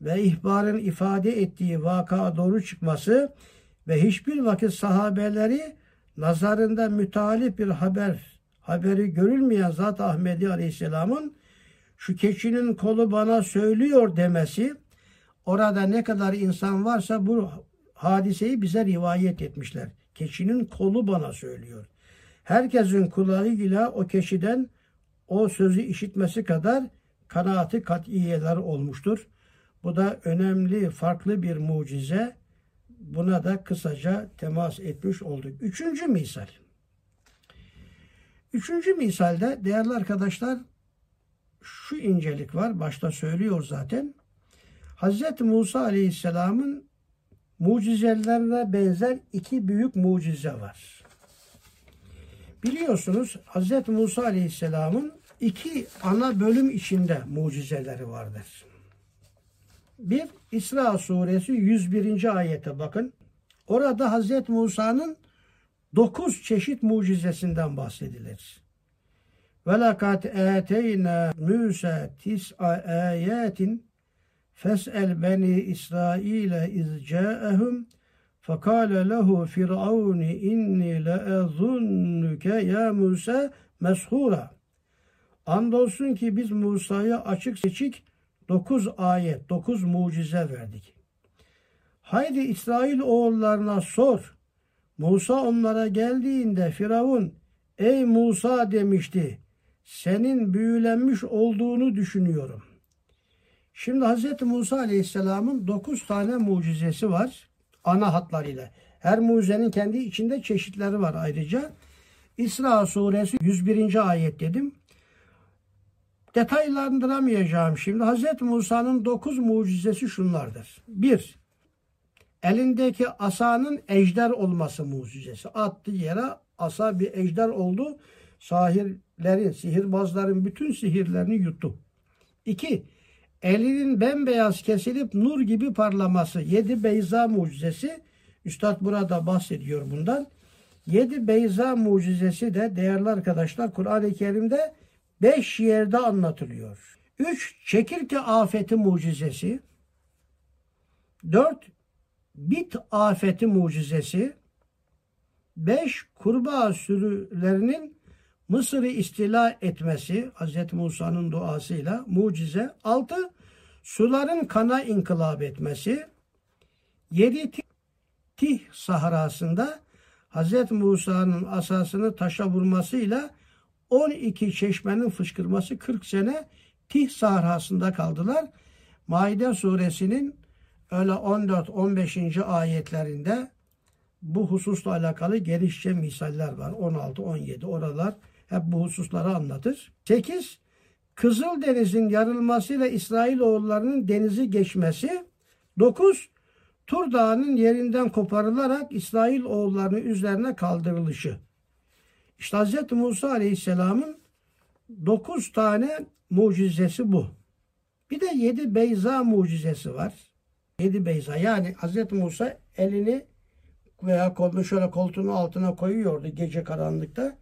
ve ihbarın ifade ettiği vaka doğru çıkması ve hiçbir vakit sahabeleri nazarında mütalip bir haber haberi görülmeyen Zat Ahmedi Aleyhisselam'ın şu keçinin kolu bana söylüyor demesi orada ne kadar insan varsa bu hadiseyi bize rivayet etmişler. Keçinin kolu bana söylüyor. Herkesin kulağıyla o keçiden o sözü işitmesi kadar kanaati katiyeler olmuştur. Bu da önemli, farklı bir mucize. Buna da kısaca temas etmiş olduk. Üçüncü misal. Üçüncü misalde değerli arkadaşlar şu incelik var. Başta söylüyor zaten. Hz. Musa Aleyhisselam'ın mucizelerine benzer iki büyük mucize var. Biliyorsunuz Hz. Musa Aleyhisselam'ın iki ana bölüm içinde mucizeleri vardır. Bir İsra suresi 101. ayete bakın. Orada Hz. Musa'nın dokuz çeşit mucizesinden bahsedilir. Ve lekad eteyna Musa tis'a ayatin fes'el beni İsrail'e iz Fakale lehu firavuni inni leezunnuke ya Musa meshura. Andolsun ki biz Musa'ya açık seçik dokuz ayet, dokuz mucize verdik. Haydi İsrail oğullarına sor. Musa onlara geldiğinde Firavun ey Musa demişti. Senin büyülenmiş olduğunu düşünüyorum. Şimdi Hz. Musa Aleyhisselam'ın dokuz tane mucizesi var ana hatlarıyla. Her mucizenin kendi içinde çeşitleri var ayrıca. İsra suresi 101. ayet dedim. Detaylandıramayacağım şimdi. Hz. Musa'nın dokuz mucizesi şunlardır. Bir, elindeki asanın ejder olması mucizesi. Attı yere asa bir ejder oldu. Sahirlerin, sihirbazların bütün sihirlerini yuttu. İki, elinin bembeyaz kesilip nur gibi parlaması. Yedi Beyza mucizesi. Üstad burada bahsediyor bundan. Yedi Beyza mucizesi de değerli arkadaşlar Kur'an-ı Kerim'de beş yerde anlatılıyor. Üç, çekirge afeti mucizesi. Dört, bit afeti mucizesi. Beş, kurbağa sürülerinin Mısır'ı istila etmesi Hz. Musa'nın duasıyla mucize. Altı, suların kana inkılap etmesi. Yedi, Tih sahrasında Hz. Musa'nın asasını taşa vurmasıyla 12 çeşmenin fışkırması 40 sene Tih sahrasında kaldılar. Maide suresinin öyle 14-15. ayetlerinde bu hususla alakalı genişçe misaller var. 16-17 oralar hep bu hususları anlatır. 8. Kızıldeniz'in yarılmasıyla İsrailoğullarının denizi geçmesi. 9. Tur Dağı'nın yerinden koparılarak İsrail oğullarının üzerine kaldırılışı. İşte Hz. Musa Aleyhisselam'ın 9 tane mucizesi bu. Bir de 7 beyza mucizesi var. 7 beyza yani Hz. Musa elini veya kolunu şöyle koltuğun altına koyuyordu gece karanlıkta.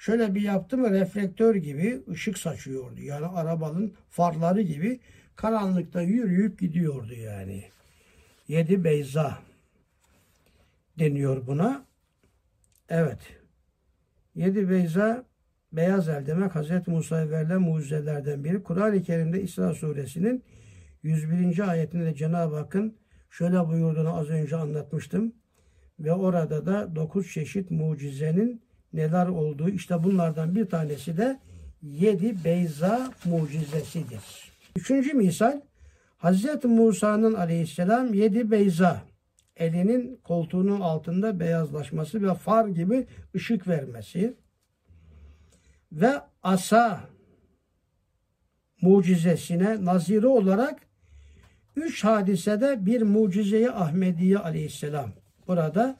Şöyle bir yaptı mı reflektör gibi ışık saçıyordu. Yani arabanın farları gibi karanlıkta yürüyüp gidiyordu yani. Yedi beyza deniyor buna. Evet. Yedi beyza beyaz el demek Hz. Musa'ya verilen mucizelerden biri. Kur'an-ı Kerim'de İsra suresinin 101. ayetinde Cenab-ı Hakk'ın şöyle buyurduğunu az önce anlatmıştım. Ve orada da dokuz çeşit mucizenin neler olduğu işte bunlardan bir tanesi de yedi beyza mucizesidir. Üçüncü misal Hazreti Musa'nın aleyhisselam yedi beyza elinin koltuğunun altında beyazlaşması ve far gibi ışık vermesi ve asa mucizesine naziri olarak üç hadisede bir mucizeyi Ahmediye aleyhisselam burada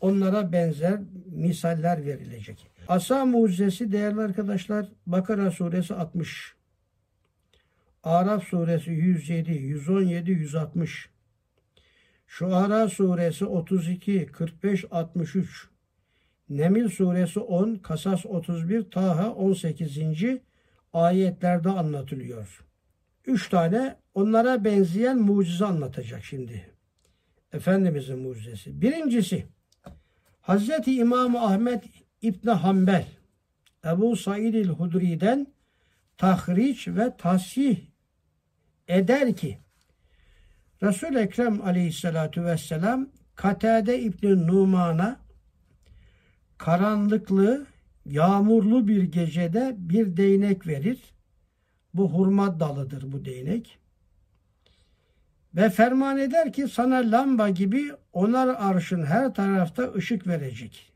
onlara benzer misaller verilecek. Asa mucizesi değerli arkadaşlar Bakara suresi 60 Araf suresi 107, 117, 160. Şuara suresi 32, 45, 63. Nemil suresi 10, Kasas 31, Taha 18. ayetlerde anlatılıyor. Üç tane onlara benzeyen mucize anlatacak şimdi. Efendimizin mucizesi. Birincisi Hazreti İmam Ahmet İbni Hanbel Ebu Said el-Hudri'den tahriç ve tasih eder ki resul Ekrem aleyhissalatu vesselam Katade İbni Numan'a karanlıklı, yağmurlu bir gecede bir değnek verir. Bu hurma dalıdır bu değnek. Ve ferman eder ki sana lamba gibi onar arşın her tarafta ışık verecek.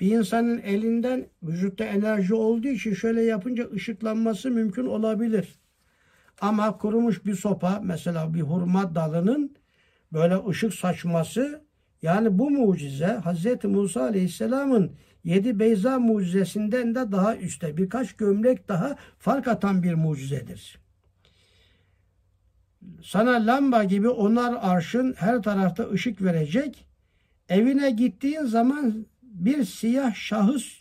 Bir insanın elinden vücutta enerji olduğu için şöyle yapınca ışıklanması mümkün olabilir. Ama kurumuş bir sopa mesela bir hurma dalının böyle ışık saçması yani bu mucize Hz. Musa Aleyhisselam'ın yedi beyza mucizesinden de daha üstte birkaç gömlek daha fark atan bir mucizedir. Sana lamba gibi onar arşın her tarafta ışık verecek. Evine gittiğin zaman bir siyah şahıs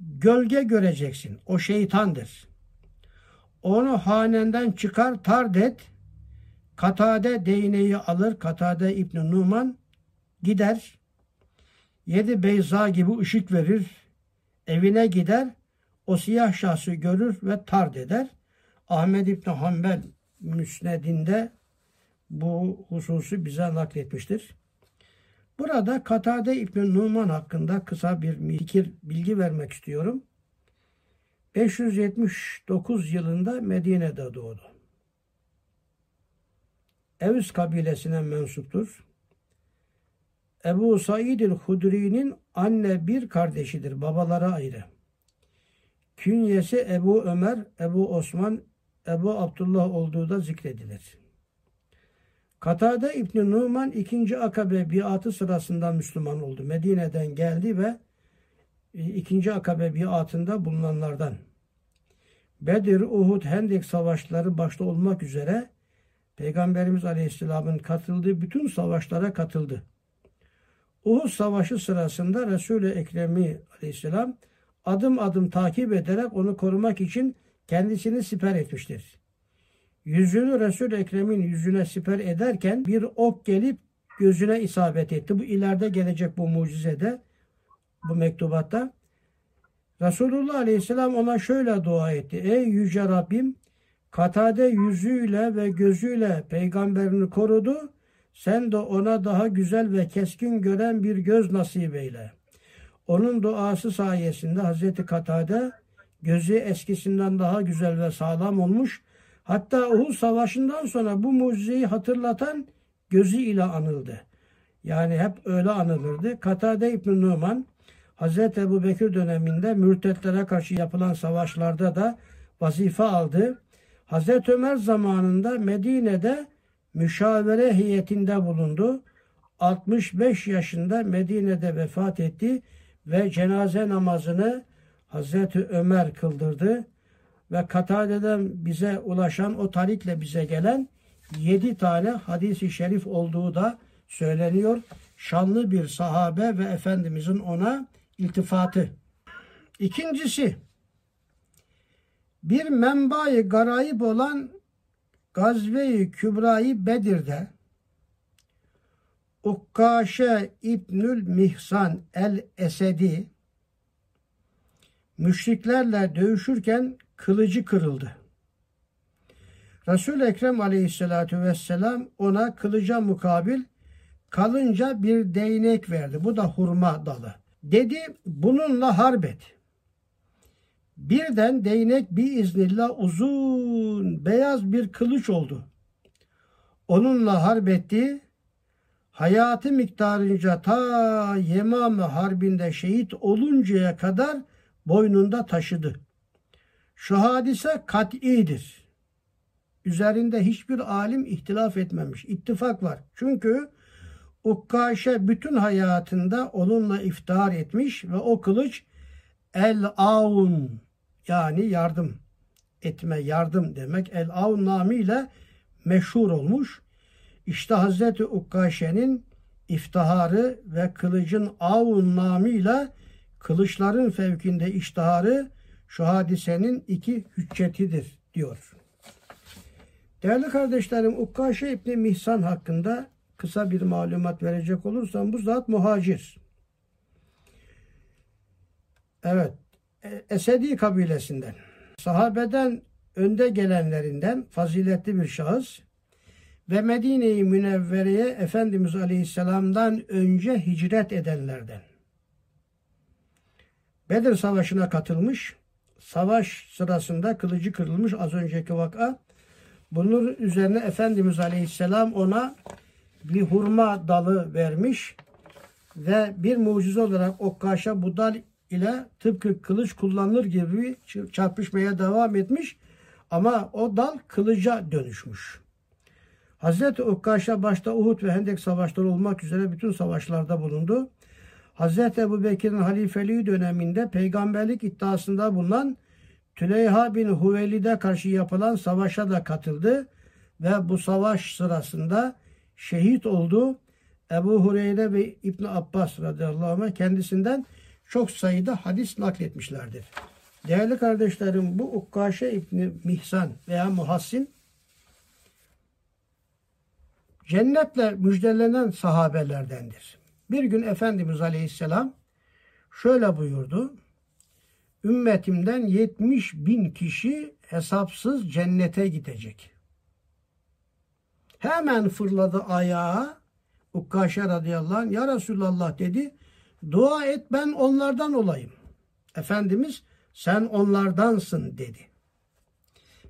gölge göreceksin. O şeytandır. Onu hanenden çıkar tard et. Katade değneği alır. Katade İbn Numan gider. Yedi beyza gibi ışık verir. Evine gider. O siyah şahsı görür ve tard eder. Ahmed İbn Hanbel müsnedinde bu hususu bize nakletmiştir. Burada Katade İbn Numan hakkında kısa bir fikir bilgi vermek istiyorum. 579 yılında Medine'de doğdu. Evs kabilesine mensuptur. Ebu Said el-Hudri'nin anne bir kardeşidir. Babaları ayrı. Künyesi Ebu Ömer, Ebu Osman, Ebu Abdullah olduğu da zikredilir. Katade İbni Numan ikinci akabe biatı sırasında Müslüman oldu. Medine'den geldi ve e, ikinci akabe biatında bulunanlardan. Bedir, Uhud, Hendek savaşları başta olmak üzere Peygamberimiz Aleyhisselam'ın katıldığı bütün savaşlara katıldı. Uhud savaşı sırasında Resul-i Ekremi Aleyhisselam adım adım takip ederek onu korumak için kendisini siper etmiştir. Yüzünü Resul Ekrem'in yüzüne siper ederken bir ok gelip gözüne isabet etti. Bu ileride gelecek bu mucizede, bu mektubatta. Resulullah Aleyhisselam ona şöyle dua etti. Ey Yüce Rabbim, Katade yüzüyle ve gözüyle peygamberini korudu. Sen de ona daha güzel ve keskin gören bir göz nasip eyle. Onun duası sayesinde Hazreti Katade gözü eskisinden daha güzel ve sağlam olmuş. Hatta Uhud Savaşı'ndan sonra bu mucizeyi hatırlatan gözü ile anıldı. Yani hep öyle anılırdı. Katade İbn Numan Hazreti Ebu Bekir döneminde mürtetlere karşı yapılan savaşlarda da vazife aldı. Hazreti Ömer zamanında Medine'de müşavere heyetinde bulundu. 65 yaşında Medine'de vefat etti ve cenaze namazını Hazreti Ömer kıldırdı ve Katade'den bize ulaşan o tarikle bize gelen yedi tane hadisi şerif olduğu da söyleniyor. Şanlı bir sahabe ve Efendimizin ona iltifatı. İkincisi bir menbaı garayip olan Gazve-i Kübra'yı Bedir'de Ukkaşe İbnül Mihsan el-Esedi müşriklerle dövüşürken kılıcı kırıldı. Resul Ekrem Aleyhisselatü Vesselam ona kılıca mukabil kalınca bir değnek verdi. Bu da hurma dalı. Dedi bununla harbet. Birden değnek bir iznillah uzun beyaz bir kılıç oldu. Onunla harbetti. Hayatı miktarınca ta Yemame Harbi'nde şehit oluncaya kadar boynunda taşıdı. Şu hadise kat'idir. Üzerinde hiçbir alim ihtilaf etmemiş. İttifak var. Çünkü Ukkaşe bütün hayatında onunla iftihar etmiş ve o kılıç el aun yani yardım etme, yardım demek el avn namıyla meşhur olmuş. İşte Hazreti Ukkaşe'nin iftiharı ve kılıcın avun namıyla kılıçların fevkinde iştiharı şu hadisenin iki hüccetidir diyor. Değerli kardeşlerim Ukkaşe İbni Mihsan hakkında kısa bir malumat verecek olursam bu zat muhacir. Evet. Esedi kabilesinden. Sahabeden önde gelenlerinden faziletli bir şahıs ve Medine-i Münevvere'ye Efendimiz Aleyhisselam'dan önce hicret edenlerden. Bedir Savaşı'na katılmış. Savaş sırasında kılıcı kırılmış az önceki vaka. Bunun üzerine Efendimiz Aleyhisselam ona bir hurma dalı vermiş ve bir mucize olarak okkaşa bu dal ile tıpkı kılıç kullanılır gibi çarpışmaya devam etmiş ama o dal kılıca dönüşmüş. Hazreti Ukkaşa başta Uhud ve Hendek savaşları olmak üzere bütün savaşlarda bulundu. Hazreti Ebu Bekir'in halifeliği döneminde peygamberlik iddiasında bulunan Tüleyha bin Huvelid'e karşı yapılan savaşa da katıldı ve bu savaş sırasında şehit oldu. Ebu Hureyre ve İbn Abbas radıyallahu anh kendisinden çok sayıda hadis nakletmişlerdir. Değerli kardeşlerim bu Ukkaşe İbni Mihsan veya Muhassin cennetle müjdelenen sahabelerdendir. Bir gün Efendimiz Aleyhisselam şöyle buyurdu. Ümmetimden 70 bin kişi hesapsız cennete gidecek. Hemen fırladı ayağa. Ukkaşe radıyallahu anh ya Resulallah dedi. Dua et ben onlardan olayım. Efendimiz sen onlardansın dedi.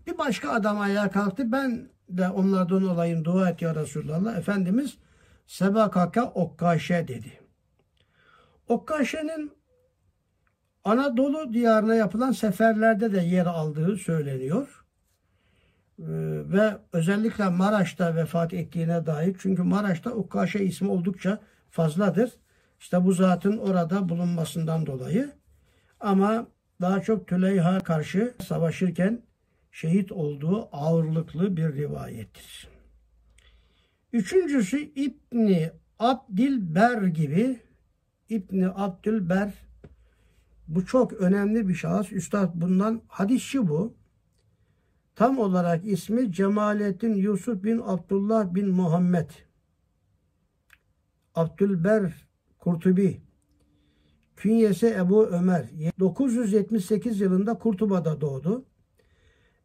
Bir başka adam ayağa kalktı. Ben de onlardan olayım dua et ya Resulallah. Efendimiz sebakaka okkaşe dedi. Okkaşe'nin Anadolu diyarına yapılan seferlerde de yer aldığı söyleniyor. Ee, ve özellikle Maraş'ta vefat ettiğine dair. Çünkü Maraş'ta Ukkaşe ismi oldukça fazladır. İşte bu zatın orada bulunmasından dolayı. Ama daha çok Tüleyha karşı savaşırken şehit olduğu ağırlıklı bir rivayettir. Üçüncüsü İbni Abdilber gibi İbni Abdülber Bu çok önemli bir şahıs. Üstad bundan hadisçi bu. Tam olarak ismi Cemalettin Yusuf bin Abdullah bin Muhammed. Abdülber Kurtubi. Künyesi Ebu Ömer. 978 yılında Kurtuba'da doğdu.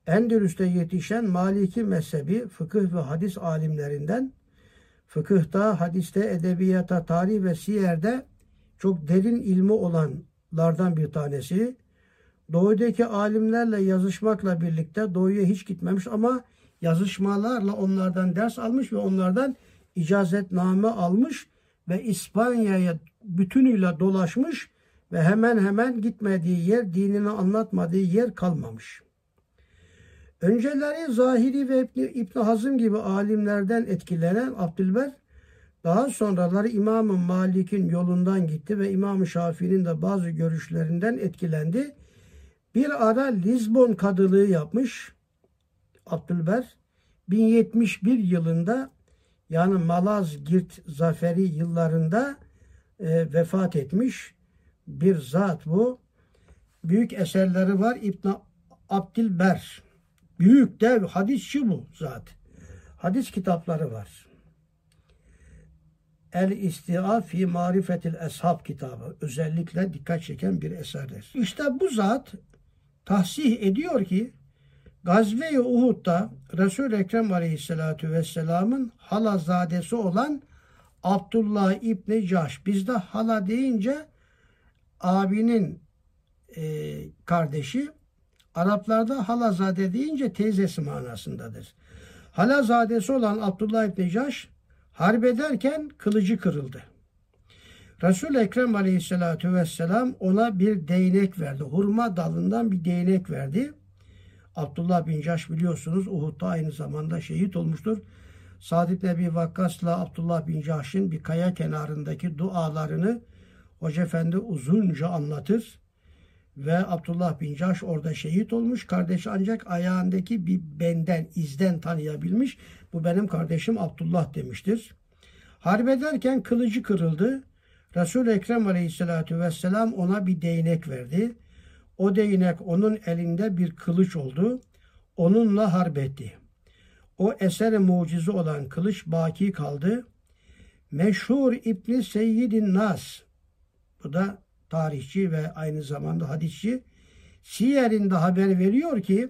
Endülüs'te yetişen Maliki mezhebi fıkıh ve hadis alimlerinden fıkıhta, hadiste, edebiyata, tarih ve siyerde çok derin ilmi olanlardan bir tanesi. Doğudaki alimlerle yazışmakla birlikte doğuya hiç gitmemiş ama yazışmalarla onlardan ders almış ve onlardan icazetname almış ve İspanya'ya bütünüyle dolaşmış ve hemen hemen gitmediği yer, dinini anlatmadığı yer kalmamış. Önceleri Zahiri ve İbni, Hazım gibi alimlerden etkilenen Abdülber, daha sonraları İmam Malik'in yolundan gitti ve İmam Şafii'nin de bazı görüşlerinden etkilendi. Bir ara Lizbon kadılığı yapmış Abdülber. 1071 yılında yani Malazgirt zaferi yıllarında e, vefat etmiş bir zat bu. Büyük eserleri var İbn Abdilber. Büyük dev hadisçi bu zat. Hadis kitapları var. El İstia fi Marifetil Eshab kitabı özellikle dikkat çeken bir eserdir. İşte bu zat tahsih ediyor ki Gazve-i Uhud'da Resul-i Ekrem Aleyhisselatü Vesselam'ın halazadesi olan Abdullah İbni Caş. Bizde hala deyince abinin e, kardeşi Araplarda halazade deyince teyzesi manasındadır. Halazadesi olan Abdullah İbni Caş harp ederken kılıcı kırıldı. Resul-i Ekrem Aleyhisselatü Vesselam ona bir değnek verdi. Hurma dalından bir değnek verdi. Abdullah bin Caş biliyorsunuz Uhud'da aynı zamanda şehit olmuştur. Sa'd ibn Ebi Vakkas'la Abdullah bin Caş'ın bir kaya kenarındaki dualarını Hoca Efendi uzunca anlatır. Ve Abdullah bin Caş orada şehit olmuş. Kardeşi ancak ayağındaki bir benden, izden tanıyabilmiş. Bu benim kardeşim Abdullah demiştir. Harp ederken kılıcı kırıldı. Resul-i Ekrem aleyhissalatü vesselam ona bir değnek verdi. O değnek onun elinde bir kılıç oldu. Onunla harp etti. O eser mucize olan kılıç baki kaldı. Meşhur İbni Seyyidin Nas, bu da tarihçi ve aynı zamanda hadisçi, Siyer'inde haber veriyor ki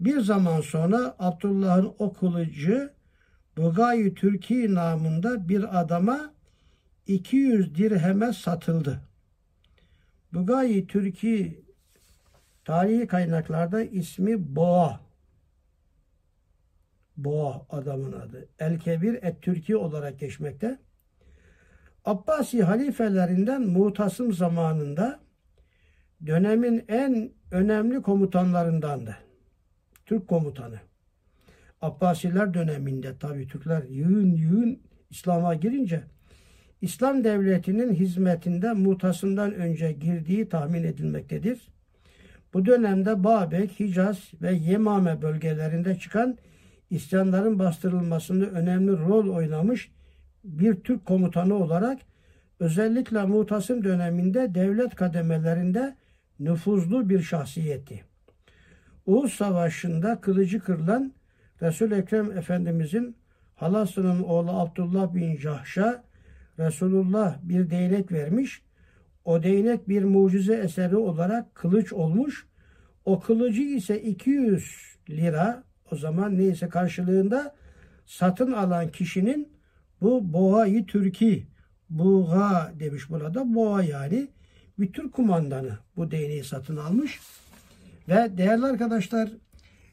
bir zaman sonra Abdullah'ın o kılıcı Bugay Türkiye namında bir adama 200 dirheme satıldı. Bugay Türkiye tarihi kaynaklarda ismi Boğa. Boğa adamın adı. El Kebir et Türkiye olarak geçmekte. Abbasi halifelerinden Mutasım zamanında dönemin en önemli komutanlarındandı. Türk komutanı. Abbasiler döneminde tabi Türkler yığın yığın İslam'a girince İslam devletinin hizmetinde mutasından önce girdiği tahmin edilmektedir. Bu dönemde Babek, Hicaz ve Yemame bölgelerinde çıkan isyanların bastırılmasında önemli rol oynamış bir Türk komutanı olarak özellikle Mutasım döneminde devlet kademelerinde nüfuzlu bir şahsiyetti. Uğuz Savaşı'nda kılıcı kırılan Resul Ekrem Efendimizin halasının oğlu Abdullah bin Cahş'a Resulullah bir değnek vermiş. O değnek bir mucize eseri olarak kılıç olmuş. O kılıcı ise 200 lira o zaman neyse karşılığında satın alan kişinin bu boğayı Türki buğa demiş burada. Boğa yani bir Türk kumandanı bu değneği satın almış. Ve değerli arkadaşlar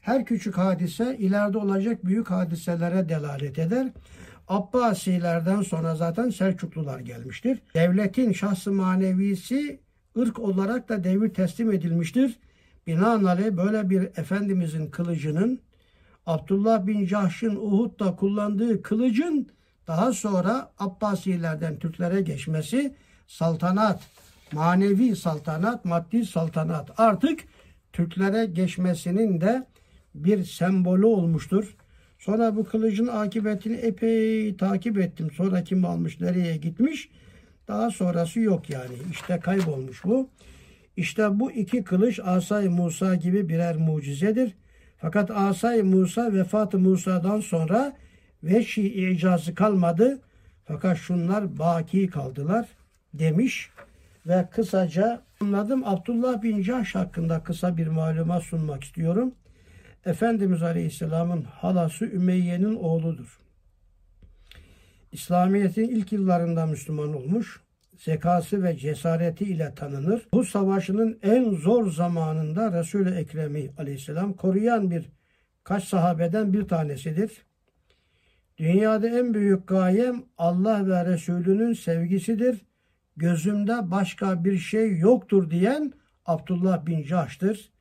her küçük hadise ileride olacak büyük hadiselere delalet eder. Abbasilerden sonra zaten Selçuklular gelmiştir. Devletin şahsı manevisi ırk olarak da devir teslim edilmiştir. Binaenaleyh böyle bir Efendimizin kılıcının Abdullah bin Cahş'ın Uhud'da kullandığı kılıcın daha sonra Abbasilerden Türklere geçmesi saltanat, manevi saltanat, maddi saltanat artık Türklere geçmesinin de bir sembolü olmuştur. Sonra bu kılıcın akıbetini epey takip ettim. Sonra kim almış, nereye gitmiş? Daha sonrası yok yani. İşte kaybolmuş bu. İşte bu iki kılıç Asay Musa gibi birer mucizedir. Fakat Asay Musa vefatı Musa'dan sonra veşi icazı kalmadı. Fakat şunlar baki kaldılar demiş ve kısaca anladım. Abdullah bin Cahş hakkında kısa bir malumat sunmak istiyorum. Efendimiz Aleyhisselam'ın halası Ümeyye'nin oğludur. İslamiyet'in ilk yıllarında Müslüman olmuş, zekası ve cesareti ile tanınır. Bu savaşının en zor zamanında Resul-i Ekrem'i aleyhisselam koruyan bir kaç sahabeden bir tanesidir. Dünyada en büyük gayem Allah ve Resulünün sevgisidir. Gözümde başka bir şey yoktur diyen Abdullah bin Cahş'tır.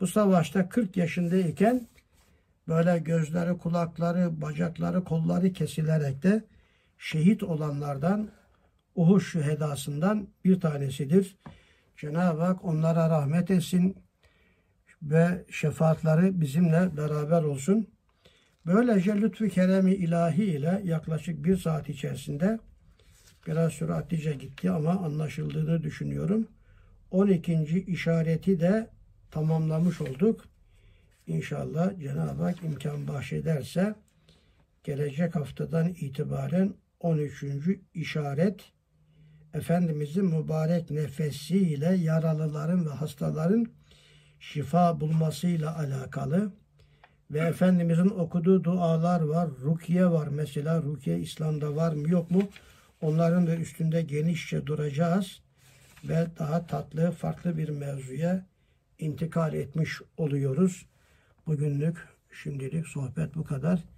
Bu savaşta 40 yaşındayken böyle gözleri, kulakları, bacakları, kolları kesilerek de şehit olanlardan Uhud şühedasından bir tanesidir. Cenab-ı Hak onlara rahmet etsin ve şefaatleri bizimle beraber olsun. Böylece lütfu keremi ilahi ile yaklaşık bir saat içerisinde biraz süratlice gitti ama anlaşıldığını düşünüyorum. 12. işareti de tamamlamış olduk. İnşallah Cenab-ı Hak imkan bahşederse gelecek haftadan itibaren 13. işaret Efendimizin mübarek nefesiyle yaralıların ve hastaların şifa bulmasıyla alakalı ve Efendimizin okuduğu dualar var, rukiye var mesela. Rukiye İslam'da var mı yok mu? Onların da üstünde genişçe duracağız ve daha tatlı, farklı bir mevzuya intikal etmiş oluyoruz. Bugünlük şimdilik sohbet bu kadar.